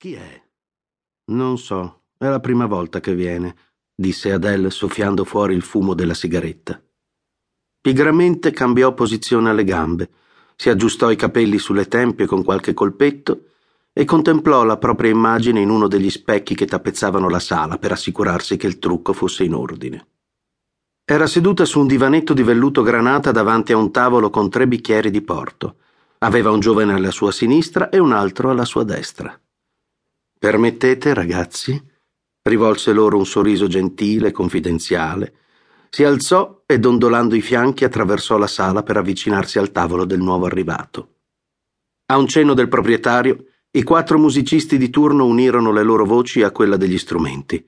Chi è? Non so, è la prima volta che viene, disse Adele soffiando fuori il fumo della sigaretta. Pigramente cambiò posizione alle gambe, si aggiustò i capelli sulle tempie con qualche colpetto e contemplò la propria immagine in uno degli specchi che tappezzavano la sala per assicurarsi che il trucco fosse in ordine. Era seduta su un divanetto di velluto granata davanti a un tavolo con tre bicchieri di porto. Aveva un giovane alla sua sinistra e un altro alla sua destra. Permettete, ragazzi? Rivolse loro un sorriso gentile, confidenziale. Si alzò e, dondolando i fianchi, attraversò la sala per avvicinarsi al tavolo del nuovo arrivato. A un cenno del proprietario, i quattro musicisti di turno unirono le loro voci a quella degli strumenti.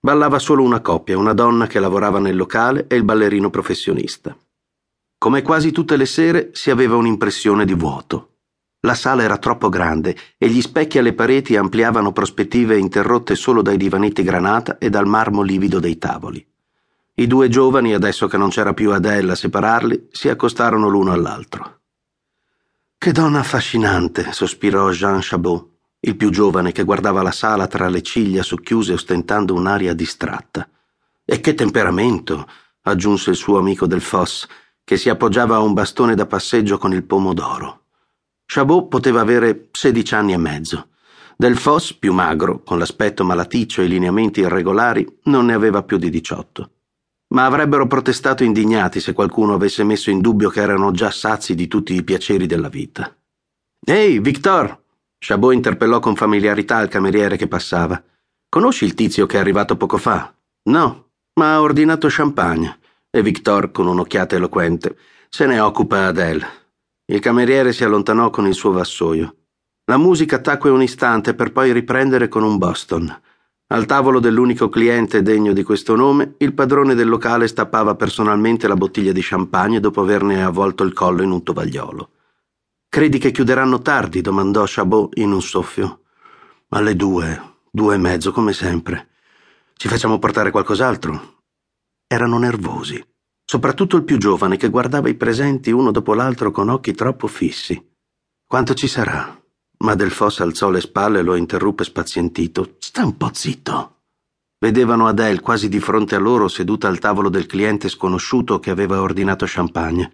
Ballava solo una coppia, una donna che lavorava nel locale e il ballerino professionista. Come quasi tutte le sere si aveva un'impressione di vuoto. La sala era troppo grande e gli specchi alle pareti ampliavano prospettive interrotte solo dai divanetti granata e dal marmo livido dei tavoli. I due giovani, adesso che non c'era più Adele a separarli, si accostarono l'uno all'altro. Che donna affascinante, sospirò Jean Chabot, il più giovane che guardava la sala tra le ciglia socchiuse ostentando un'aria distratta. E che temperamento, aggiunse il suo amico del Foss, che si appoggiava a un bastone da passeggio con il pomodoro. Chabot poteva avere sedici anni e mezzo. Del Foss, più magro, con l'aspetto malaticcio e i lineamenti irregolari, non ne aveva più di diciotto. Ma avrebbero protestato indignati se qualcuno avesse messo in dubbio che erano già sazi di tutti i piaceri della vita. Ehi, Victor! Chabot interpellò con familiarità il cameriere che passava. Conosci il tizio che è arrivato poco fa? No, ma ha ordinato champagne. E Victor, con un'occhiata eloquente, se ne occupa Adele. Il cameriere si allontanò con il suo vassoio. La musica tacque un istante per poi riprendere con un Boston. Al tavolo dell'unico cliente degno di questo nome, il padrone del locale stappava personalmente la bottiglia di champagne dopo averne avvolto il collo in un tovagliolo. Credi che chiuderanno tardi? domandò Chabot in un soffio. Alle due, due e mezzo, come sempre. Ci facciamo portare qualcos'altro? Erano nervosi soprattutto il più giovane che guardava i presenti uno dopo l'altro con occhi troppo fissi. Quanto ci sarà? Ma Del Foss alzò le spalle e lo interruppe spazientito. Sta un po' zitto. Vedevano Adele quasi di fronte a loro seduta al tavolo del cliente sconosciuto che aveva ordinato champagne.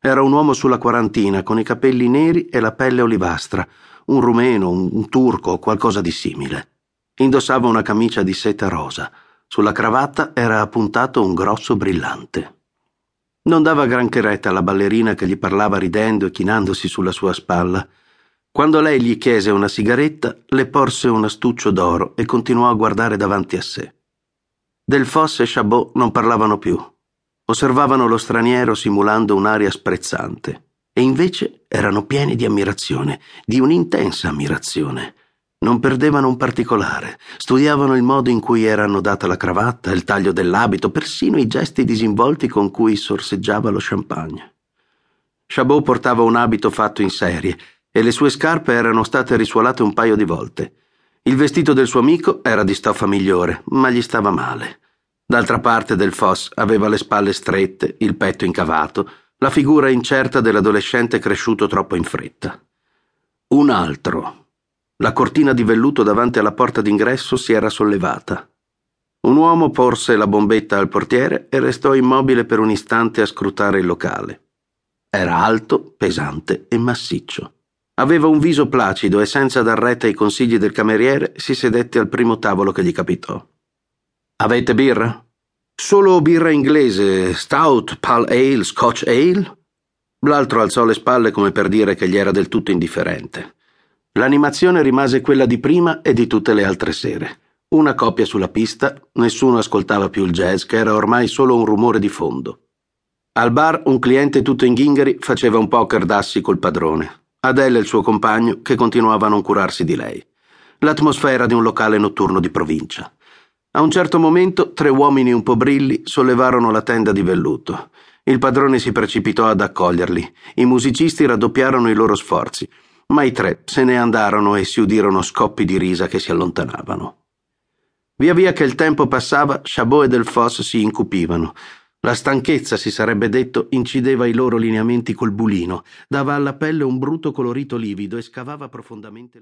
Era un uomo sulla quarantina, con i capelli neri e la pelle olivastra, un rumeno, un, turco qualcosa di simile. Indossava una camicia di seta rosa. Sulla cravatta era appuntato un grosso brillante. Non dava granché retta alla ballerina che gli parlava ridendo e chinandosi sulla sua spalla. Quando lei gli chiese una sigaretta, le porse un astuccio d'oro e continuò a guardare davanti a sé. Del Foss e Chabot non parlavano più. Osservavano lo straniero simulando un'aria sprezzante. E invece erano pieni di ammirazione, di un'intensa ammirazione. Non perdevano un particolare, studiavano il modo in cui era annodata la cravatta, il taglio dell'abito, persino i gesti disinvolti con cui sorseggiava lo champagne. Chabot portava un abito fatto in serie e le sue scarpe erano state risuolate un paio di volte. Il vestito del suo amico era di stoffa migliore, ma gli stava male. D'altra parte del Foss aveva le spalle strette, il petto incavato, la figura incerta dell'adolescente cresciuto troppo in fretta. Un altro, la cortina di velluto davanti alla porta d'ingresso si era sollevata. Un uomo porse la bombetta al portiere e restò immobile per un istante a scrutare il locale. Era alto, pesante e massiccio. Aveva un viso placido e senza dar retta ai consigli del cameriere si sedette al primo tavolo che gli capitò. Avete birra? Solo birra inglese, stout, pale ale, scotch ale? L'altro alzò le spalle come per dire che gli era del tutto indifferente. L'animazione rimase quella di prima e di tutte le altre sere. Una coppia sulla pista, nessuno ascoltava più il jazz, che era ormai solo un rumore di fondo. Al bar un cliente tutto in ghingheri faceva un poker d'assi col padrone. Adele e il suo compagno che continuava a non curarsi di lei. L'atmosfera di un locale notturno di provincia. A un certo momento tre uomini un po' brilli sollevarono la tenda di velluto. Il padrone si precipitò ad accoglierli. I musicisti raddoppiarono i loro sforzi ma i tre se ne andarono e si udirono scoppi di risa che si allontanavano. Via via che il tempo passava, Chabot e Del Foss si incupivano. La stanchezza, si sarebbe detto, incideva i loro lineamenti col bulino, dava alla pelle un brutto colorito livido e scavava profondamente